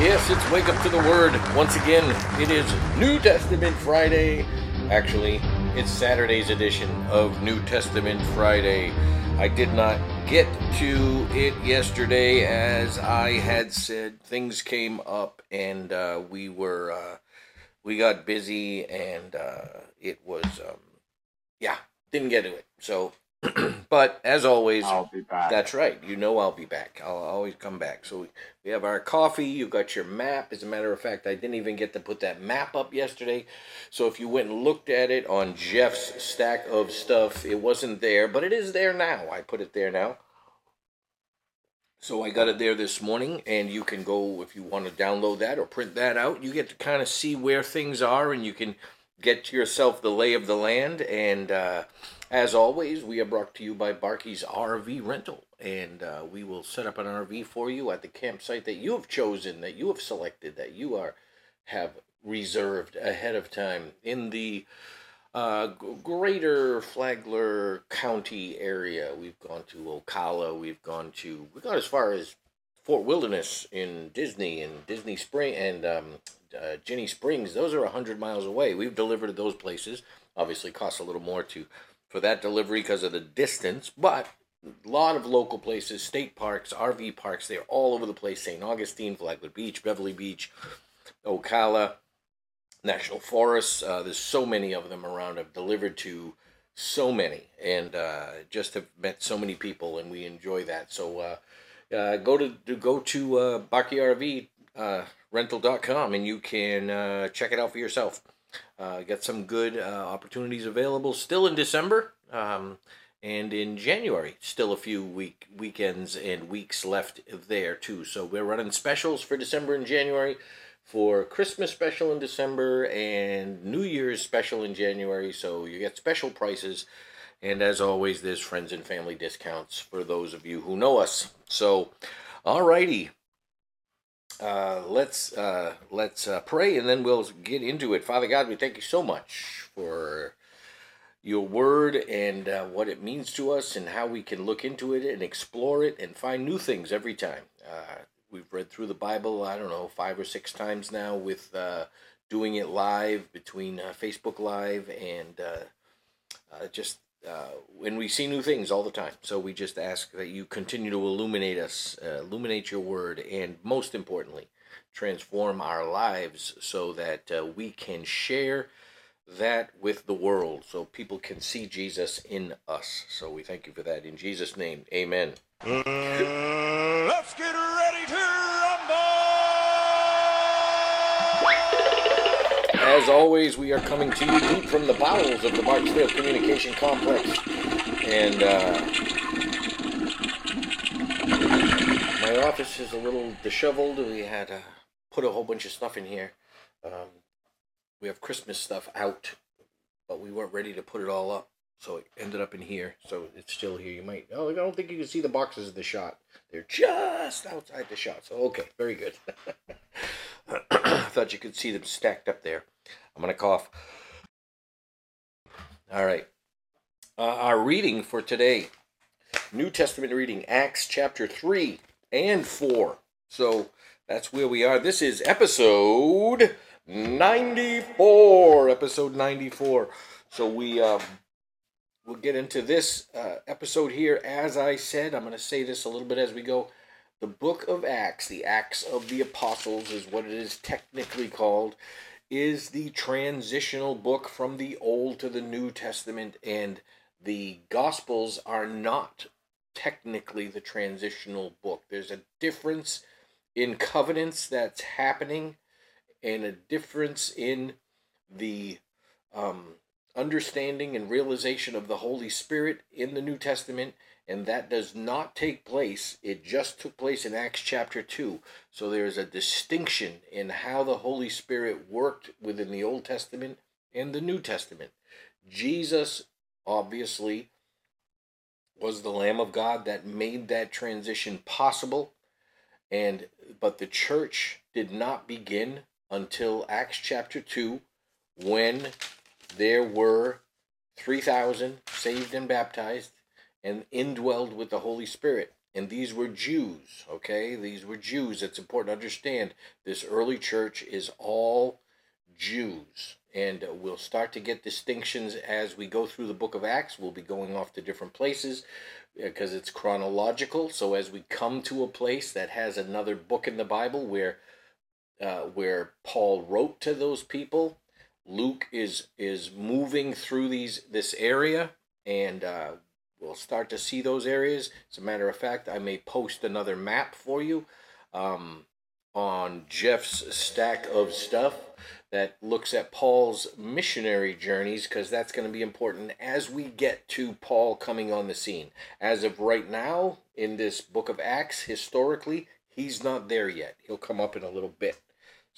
Yes, it's Wake Up to the Word. Once again, it is New Testament Friday. Actually, it's Saturday's edition of New Testament Friday. I did not get to it yesterday as I had said. Things came up and uh, we were, uh, we got busy and uh, it was, um, yeah, didn't get to it. So but as always, I'll be back. That's right. You know I'll be back. I'll always come back. So we, we have our coffee. You've got your map. As a matter of fact, I didn't even get to put that map up yesterday. So if you went and looked at it on Jeff's stack of stuff, it wasn't there, but it is there now. I put it there now. So I got it there this morning, and you can go if you want to download that or print that out. You get to kind of see where things are, and you can get to yourself the lay of the land and. Uh, as always, we are brought to you by Barkey's RV Rental, and uh, we will set up an RV for you at the campsite that you have chosen, that you have selected, that you are have reserved ahead of time in the uh, greater Flagler County area. We've gone to Ocala, we've gone to we got as far as Fort Wilderness in Disney and Disney Spring and um, uh, Ginnie Springs. Those are hundred miles away. We've delivered to those places. Obviously, costs a little more to for that delivery because of the distance, but a lot of local places, state parks, RV parks, they're all over the place. St. Augustine, Flagler Beach, Beverly Beach, Ocala, National Forests. Uh, there's so many of them around. I've delivered to so many and uh, just have met so many people, and we enjoy that. So uh, uh go to, to go to uh, RV uh, rental.com and you can uh, check it out for yourself. Uh, got some good uh, opportunities available still in December um, and in January. Still a few week weekends and weeks left there too. So we're running specials for December and January, for Christmas special in December and New Year's special in January. So you get special prices. And as always, there's friends and family discounts for those of you who know us. So, alrighty, uh, let's uh, let's uh, pray and then we'll get into it. Father God, we thank you so much for your word and uh, what it means to us and how we can look into it and explore it and find new things every time. Uh, we've read through the Bible, I don't know, five or six times now with uh, doing it live between Facebook Live and just uh, and we see new things all the time. So we just ask that you continue to illuminate us, uh, illuminate your word, and most importantly, transform our lives so that uh, we can share that with the world so people can see Jesus in us. So we thank you for that. In Jesus' name, amen. let's get ready As always, we are coming to you deep from the bowels of the Barksdale Communication Complex. And uh, my office is a little disheveled. We had to put a whole bunch of stuff in here. Um, we have Christmas stuff out, but we weren't ready to put it all up. So it ended up in here. So it's still here. You might. Oh, I don't think you can see the boxes in the shot. They're just outside the shot. So okay, very good. I thought you could see them stacked up there. I'm going to cough. All right. Uh, our reading for today New Testament reading, Acts chapter 3 and 4. So that's where we are. This is episode 94. Episode 94. So we um, we'll get into this uh, episode here. As I said, I'm going to say this a little bit as we go. The book of Acts, the Acts of the Apostles, is what it is technically called is the transitional book from the Old to the New Testament, and the Gospels are not technically the transitional book. There's a difference in covenants that's happening, and a difference in the um, understanding and realization of the Holy Spirit in the New Testament and that does not take place. It just took place in Acts chapter 2. So there is a distinction in how the Holy Spirit worked within the Old Testament and the New Testament. Jesus, obviously, was the Lamb of God that made that transition possible. And but the church did not begin until Acts chapter 2 when there were 3,000 saved and baptized and indwelled with the Holy Spirit. and these were Jews, okay? These were Jews. It's important to understand this early church is all Jews. And we'll start to get distinctions as we go through the book of Acts. We'll be going off to different places because it's chronological. So as we come to a place that has another book in the Bible where uh, where Paul wrote to those people, Luke is is moving through these this area, and uh, we'll start to see those areas. As a matter of fact, I may post another map for you um, on Jeff's stack of stuff that looks at Paul's missionary journeys because that's going to be important as we get to Paul coming on the scene. As of right now, in this book of Acts, historically, he's not there yet. He'll come up in a little bit.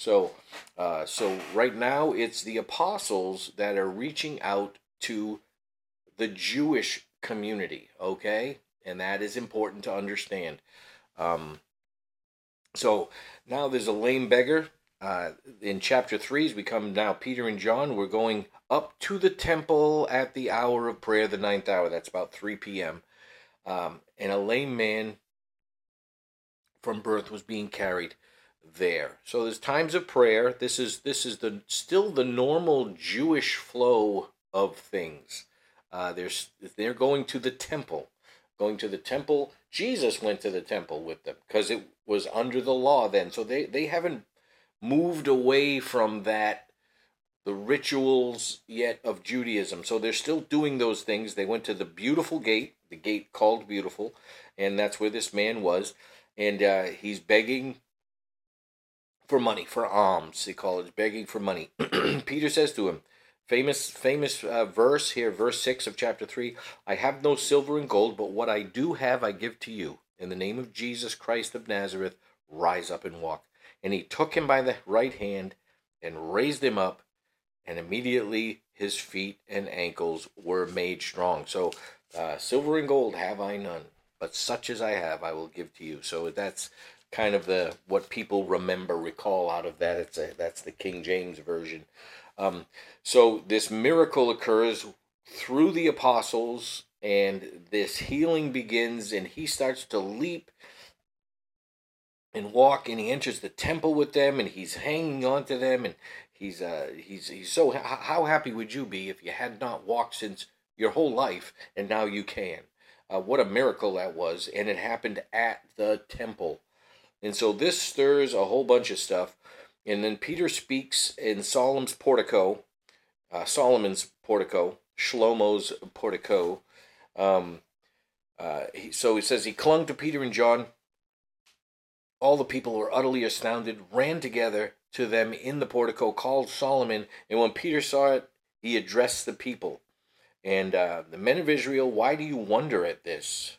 So, uh, so right now it's the apostles that are reaching out to the Jewish community. Okay, and that is important to understand. Um, so now there's a lame beggar. Uh, in chapter 3, as we come now, Peter and John, we're going up to the temple at the hour of prayer, the ninth hour. That's about 3 p.m. Um, and a lame man from birth was being carried there. So there's times of prayer. This is this is the still the normal Jewish flow of things. Uh, there's they're going to the temple, going to the temple. Jesus went to the temple with them because it was under the law then. So they they haven't moved away from that the rituals yet of Judaism. So they're still doing those things. They went to the beautiful gate, the gate called beautiful, and that's where this man was. And uh, he's begging for money, for alms, they call it, begging for money. Peter says to him, famous famous uh, verse here, verse 6 of chapter 3 I have no silver and gold, but what I do have I give to you. In the name of Jesus Christ of Nazareth, rise up and walk. And he took him by the right hand and raised him up, and immediately his feet and ankles were made strong. So, uh, silver and gold have I none, but such as I have I will give to you. So that's kind of the what people remember recall out of that. It's a that's the king james version. Um, so this miracle occurs through the apostles and this healing begins and he starts to leap and walk and he enters the temple with them and he's hanging on to them and he's uh he's he's so how happy would you be if you had not walked since your whole life and now you can? Uh, what a miracle that was and it happened at the temple and so this stirs a whole bunch of stuff. And then Peter speaks in Solomon's portico, uh, Solomon's portico, Shlomo's portico. Um, uh, he, so he says he clung to Peter and John. All the people were utterly astounded, ran together to them in the portico, called Solomon. And when Peter saw it, he addressed the people. And uh, the men of Israel, why do you wonder at this?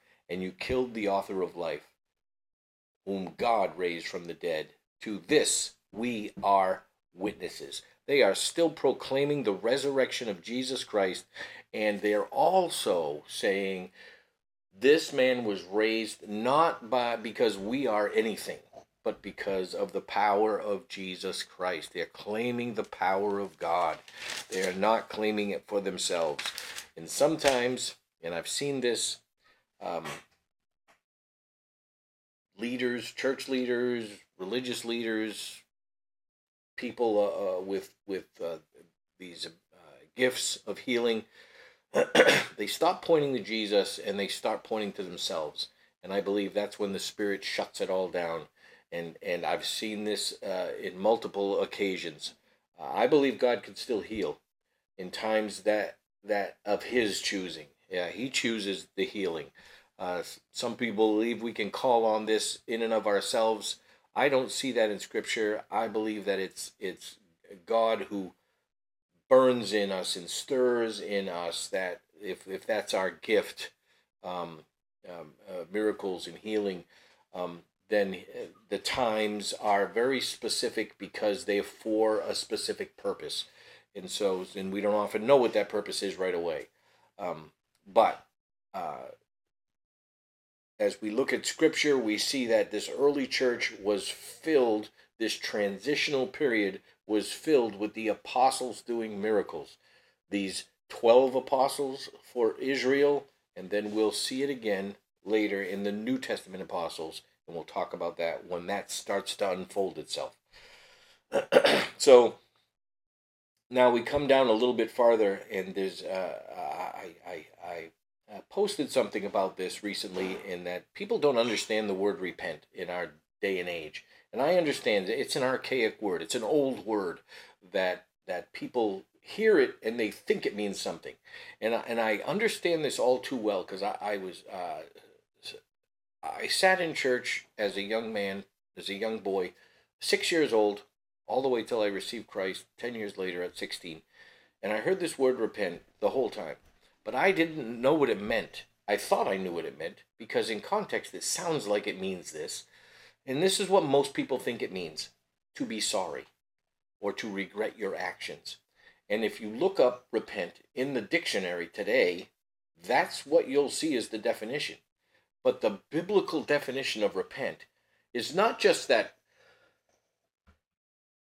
and you killed the author of life, whom God raised from the dead. To this we are witnesses. They are still proclaiming the resurrection of Jesus Christ, and they're also saying this man was raised not by because we are anything, but because of the power of Jesus Christ. They're claiming the power of God. They are not claiming it for themselves. And sometimes, and I've seen this um, leaders, church leaders, religious leaders, people uh, uh, with with uh, these uh, gifts of healing, they stop pointing to Jesus and they start pointing to themselves. And I believe that's when the Spirit shuts it all down. And and I've seen this uh, in multiple occasions. I believe God can still heal in times that that of His choosing. Yeah, He chooses the healing. Uh, some people believe we can call on this in and of ourselves. I don't see that in Scripture. I believe that it's it's God who burns in us and stirs in us that if if that's our gift, um, um, uh, miracles and healing, um, then uh, the times are very specific because they're for a specific purpose. And so, and we don't often know what that purpose is right away. Um, but uh, as we look at scripture, we see that this early church was filled, this transitional period was filled with the apostles doing miracles. These 12 apostles for Israel, and then we'll see it again later in the New Testament apostles, and we'll talk about that when that starts to unfold itself. so now we come down a little bit farther, and there's uh, I I I uh, posted something about this recently, in that people don't understand the word repent in our day and age, and I understand it's an archaic word, it's an old word that that people hear it and they think it means something. And I, and I understand this all too well because I, I was uh, I sat in church as a young man, as a young boy, six years old, all the way till I received Christ ten years later at sixteen, and I heard this word repent the whole time, but I didn't know what it meant. I thought I knew what it meant because in context it sounds like it means this, and this is what most people think it means: to be sorry, or to regret your actions. And if you look up repent in the dictionary today, that's what you'll see as the definition. But the biblical definition of repent is not just that,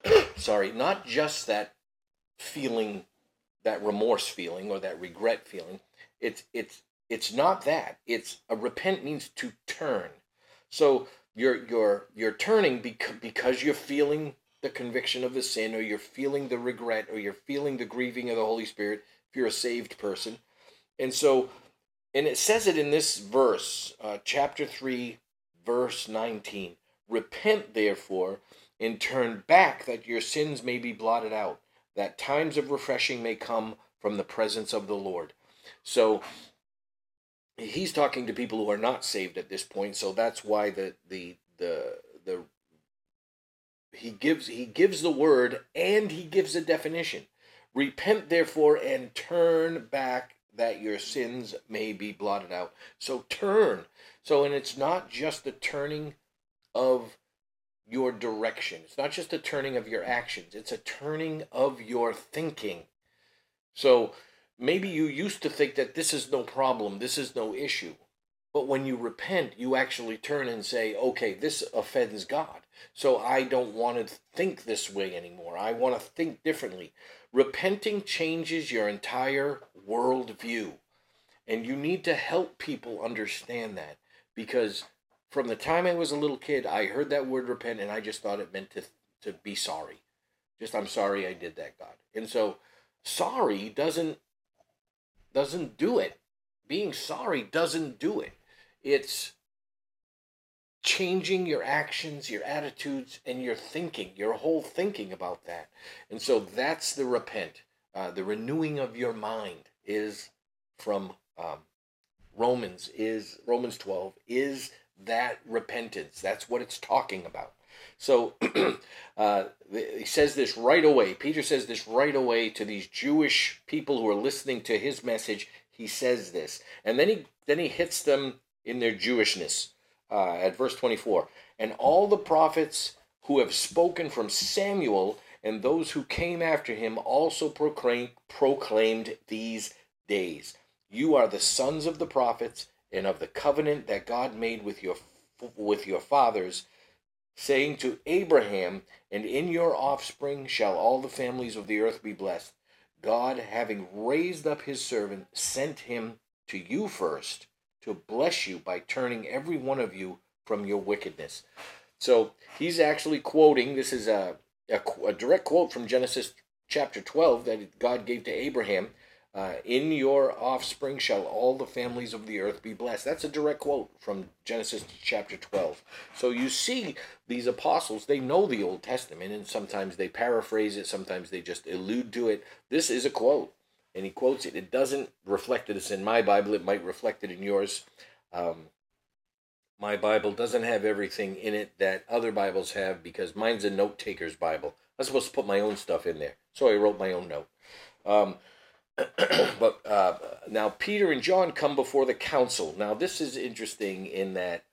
sorry, not just that feeling, that remorse feeling or that regret feeling. It's, it's, it's not that. It's a repent means to turn. So you're, you're, you're turning because, because you're feeling the conviction of the sin or you're feeling the regret or you're feeling the grieving of the Holy Spirit if you're a saved person. And so, and it says it in this verse, uh, chapter 3, verse 19 Repent, therefore, and turn back that your sins may be blotted out, that times of refreshing may come from the presence of the Lord. So, he's talking to people who are not saved at this point so that's why the the the the he gives he gives the word and he gives a definition. Repent therefore and turn back that your sins may be blotted out. So turn. So and it's not just the turning of your direction. It's not just a turning of your actions. It's a turning of your thinking. So maybe you used to think that this is no problem, this is no issue. But when you repent, you actually turn and say, okay, this offends God. So I don't want to think this way anymore. I want to think differently. Repenting changes your entire worldview. And you need to help people understand that because from the time I was a little kid, I heard that word repent and I just thought it meant to, to be sorry. Just, I'm sorry I did that, God. And so sorry doesn't doesn't do it. Being sorry doesn't do it. It's changing your actions, your attitudes, and your thinking, your whole thinking about that. And so that's the repent. Uh, the renewing of your mind is from um, Romans is Romans 12 is that repentance. That's what it's talking about. So uh, he says this right away. Peter says this right away to these Jewish people who are listening to his message. He says this, and then he then he hits them in their Jewishness uh, at verse 24. And all the prophets who have spoken from Samuel and those who came after him also proclaim, proclaimed these days. You are the sons of the prophets and of the covenant that God made with your with your fathers, saying to Abraham, and in your offspring shall all the families of the earth be blessed. God, having raised up his servant, sent him to you first to bless you by turning every one of you from your wickedness. So he's actually quoting, this is a, a, a direct quote from Genesis chapter 12 that God gave to Abraham. Uh, in your offspring shall all the families of the earth be blessed. That's a direct quote from Genesis chapter 12. So you see, these apostles, they know the Old Testament, and sometimes they paraphrase it, sometimes they just allude to it. This is a quote and he quotes it. It doesn't reflect it. It's in my Bible. It might reflect it in yours. Um, my Bible doesn't have everything in it that other Bibles have because mine's a note taker's Bible. I'm supposed to put my own stuff in there, so I wrote my own note. Um, but uh, now Peter and John come before the council. Now this is interesting in that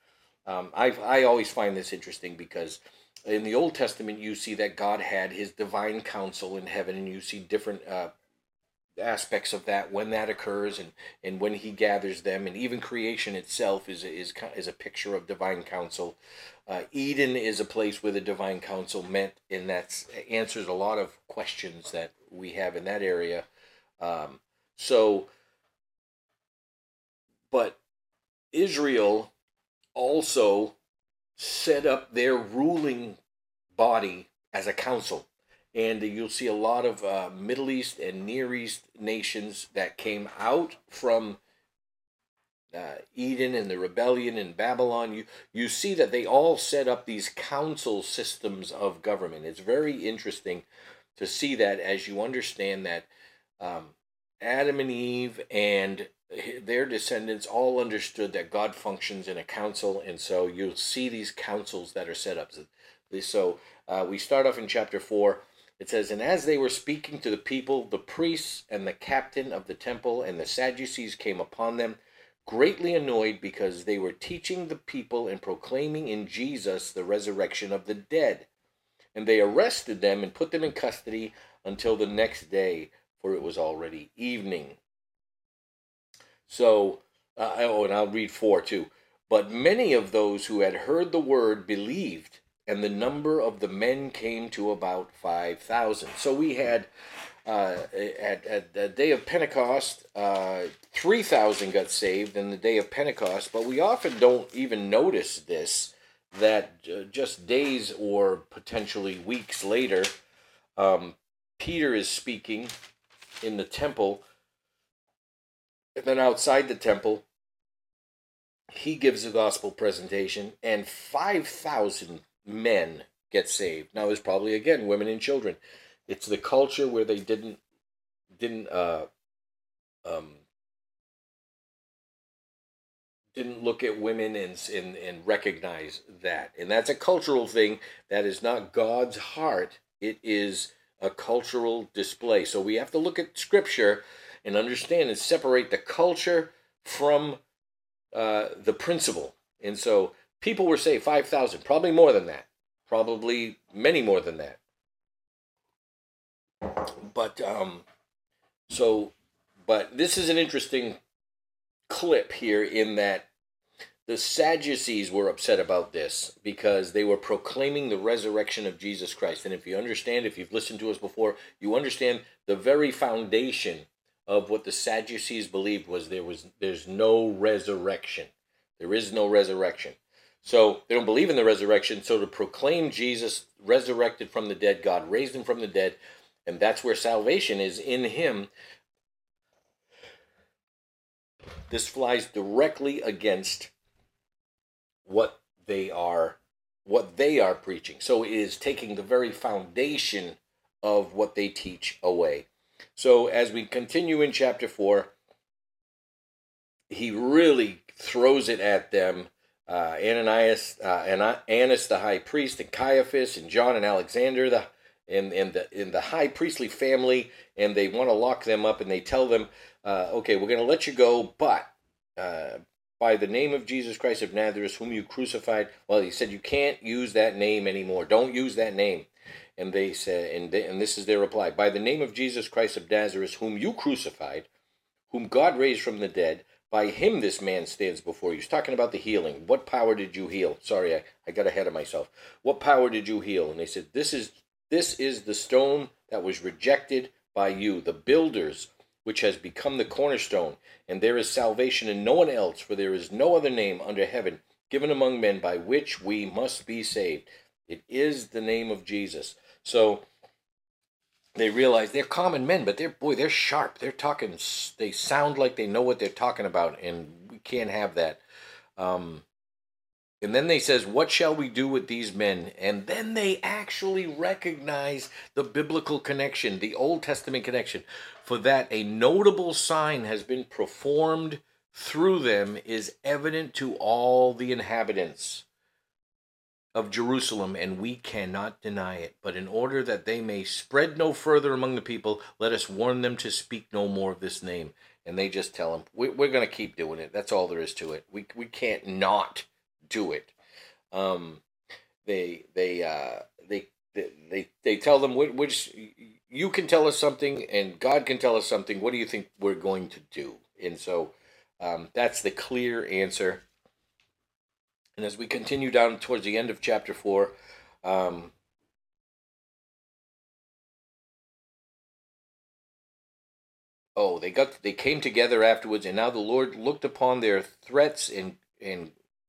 um, I I always find this interesting because in the Old Testament you see that God had His divine council in heaven, and you see different uh, aspects of that when that occurs and, and when he gathers them. And even creation itself is is is a picture of divine council. Uh, eden is a place where the divine council met and that answers a lot of questions that we have in that area um, so but israel also set up their ruling body as a council and you'll see a lot of uh, Middle East and Near East nations that came out from uh, Eden and the rebellion in Babylon. You you see that they all set up these council systems of government. It's very interesting to see that as you understand that um, Adam and Eve and their descendants all understood that God functions in a council, and so you'll see these councils that are set up. So uh, we start off in chapter four it says, And as they were speaking to the people, the priests and the captain of the temple and the Sadducees came upon them, greatly annoyed because they were teaching the people and proclaiming in Jesus the resurrection of the dead. And they arrested them and put them in custody until the next day, for it was already evening. So, uh, oh, and I'll read four too. But many of those who had heard the word believed and the number of the men came to about 5,000. So we had, uh, at, at the day of Pentecost, uh, 3,000 got saved in the day of Pentecost, but we often don't even notice this, that just days or potentially weeks later, um, Peter is speaking in the temple, and then outside the temple, he gives a gospel presentation, and 5,000 men get saved. Now there's probably again women and children. It's the culture where they didn't didn't uh um didn't look at women and, and and recognize that. And that's a cultural thing that is not God's heart. It is a cultural display. So we have to look at scripture and understand and separate the culture from uh, the principle. And so people were saved 5,000, probably more than that, probably many more than that. But, um, so, but this is an interesting clip here in that the Sadducees were upset about this because they were proclaiming the resurrection of Jesus Christ. And if you understand, if you've listened to us before, you understand the very foundation of what the Sadducees believed was there was there's no resurrection. There is no resurrection. So they don't believe in the resurrection. So to proclaim Jesus resurrected from the dead, God raised him from the dead, and that's where salvation is in him. This flies directly against what they are what they are preaching. So it is taking the very foundation of what they teach away. So as we continue in chapter 4, he really throws it at them uh, Ananias, uh, and Annas the high priest, and Caiaphas, and John and Alexander, the in, in the in the high priestly family, and they want to lock them up, and they tell them, uh, "Okay, we're going to let you go, but uh, by the name of Jesus Christ of Nazareth, whom you crucified." Well, he said, "You can't use that name anymore. Don't use that name." And they said, and they, and this is their reply: "By the name of Jesus Christ of Nazareth, whom you crucified, whom God raised from the dead." By him this man stands before you. He's talking about the healing. What power did you heal? Sorry, I, I got ahead of myself. What power did you heal? And they said, This is this is the stone that was rejected by you, the builders, which has become the cornerstone, and there is salvation in no one else, for there is no other name under heaven given among men by which we must be saved. It is the name of Jesus. So they realize they're common men, but they're boy, they're sharp. They're talking. They sound like they know what they're talking about, and we can't have that. Um, and then they says, "What shall we do with these men?" And then they actually recognize the biblical connection, the Old Testament connection. For that a notable sign has been performed through them is evident to all the inhabitants. of Jerusalem, and we cannot deny it. But in order that they may spread no further among the people, let us warn them to speak no more of this name. And they just tell them, we, we're going to keep doing it. That's all there is to it. We, we can't not do it. Um, they they uh, they they they tell them which you can tell us something and God can tell us something. What do you think we're going to do? And so um, that's the clear answer. And as we continue down towards the end of chapter four, um, oh, they got they came together afterwards, and now the Lord looked upon their threats and and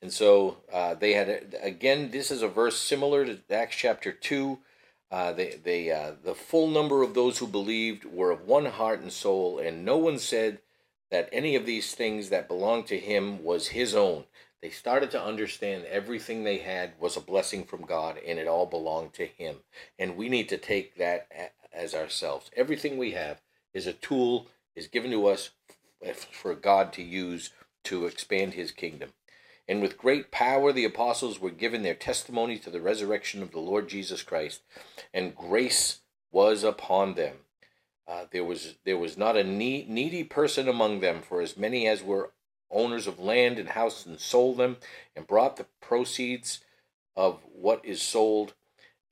And so uh, they had, again, this is a verse similar to Acts chapter 2. Uh, they, they, uh, the full number of those who believed were of one heart and soul, and no one said that any of these things that belonged to him was his own. They started to understand everything they had was a blessing from God and it all belonged to Him. And we need to take that as ourselves. Everything we have is a tool, is given to us for God to use to expand His kingdom. And with great power, the apostles were given their testimony to the resurrection of the Lord Jesus Christ, and grace was upon them. Uh, there was there was not a needy person among them, for as many as were owners of land and houses and sold them and brought the proceeds of what is sold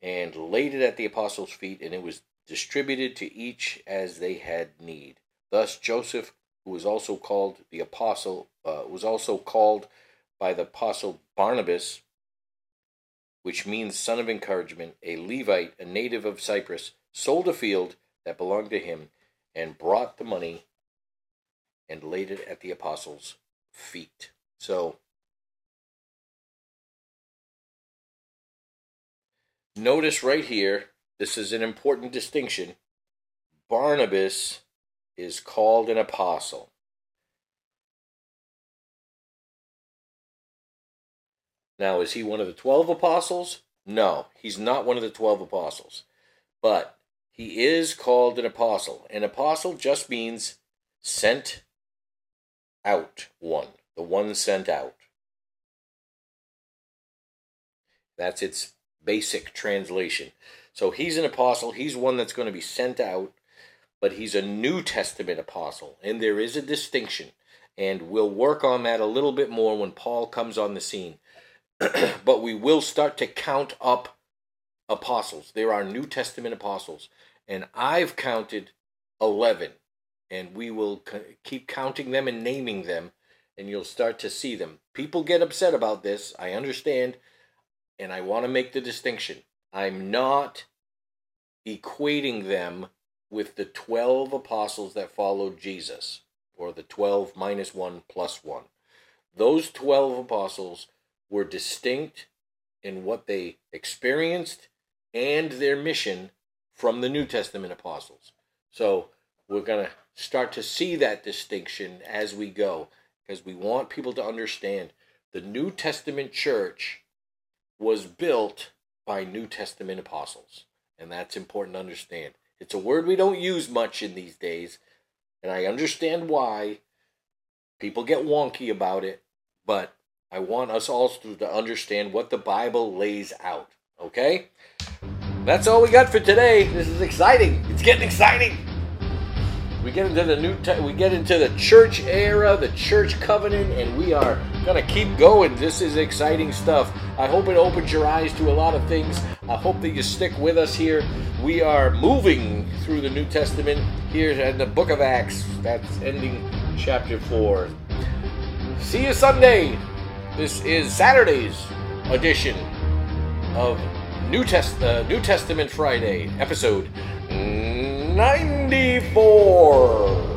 and laid it at the apostles' feet, and it was distributed to each as they had need. Thus Joseph, who was also called the apostle, uh, was also called by the apostle Barnabas, which means son of encouragement, a Levite, a native of Cyprus, sold a field that belonged to him and brought the money and laid it at the apostles' feet. So notice right here, this is an important distinction. Barnabas is called an apostle. Now, is he one of the 12 apostles? No, he's not one of the 12 apostles. But he is called an apostle. An apostle just means sent out one, the one sent out. That's its basic translation. So he's an apostle, he's one that's going to be sent out, but he's a New Testament apostle. And there is a distinction. And we'll work on that a little bit more when Paul comes on the scene. but we will start to count up apostles. There are New Testament apostles. And I've counted 11 and we will keep counting them and naming them and you'll start to see them people get upset about this i understand and i want to make the distinction i'm not equating them with the 12 apostles that followed jesus or the 12 minus 1 plus 1 those 12 apostles were distinct in what they experienced and their mission from the new testament apostles so we're going to start to see that distinction as we go because we want people to understand the New Testament church was built by New Testament apostles. And that's important to understand. It's a word we don't use much in these days, and I understand why people get wonky about it, but I want us all to understand what the Bible lays out. Okay? That's all we got for today. This is exciting. It's getting exciting. We get into the new, we get into the church era, the church covenant, and we are gonna keep going. This is exciting stuff. I hope it opens your eyes to a lot of things. I hope that you stick with us here. We are moving through the New Testament here in the Book of Acts. That's ending chapter four. See you Sunday. This is Saturday's edition of New Test uh, New Testament Friday episode. 94.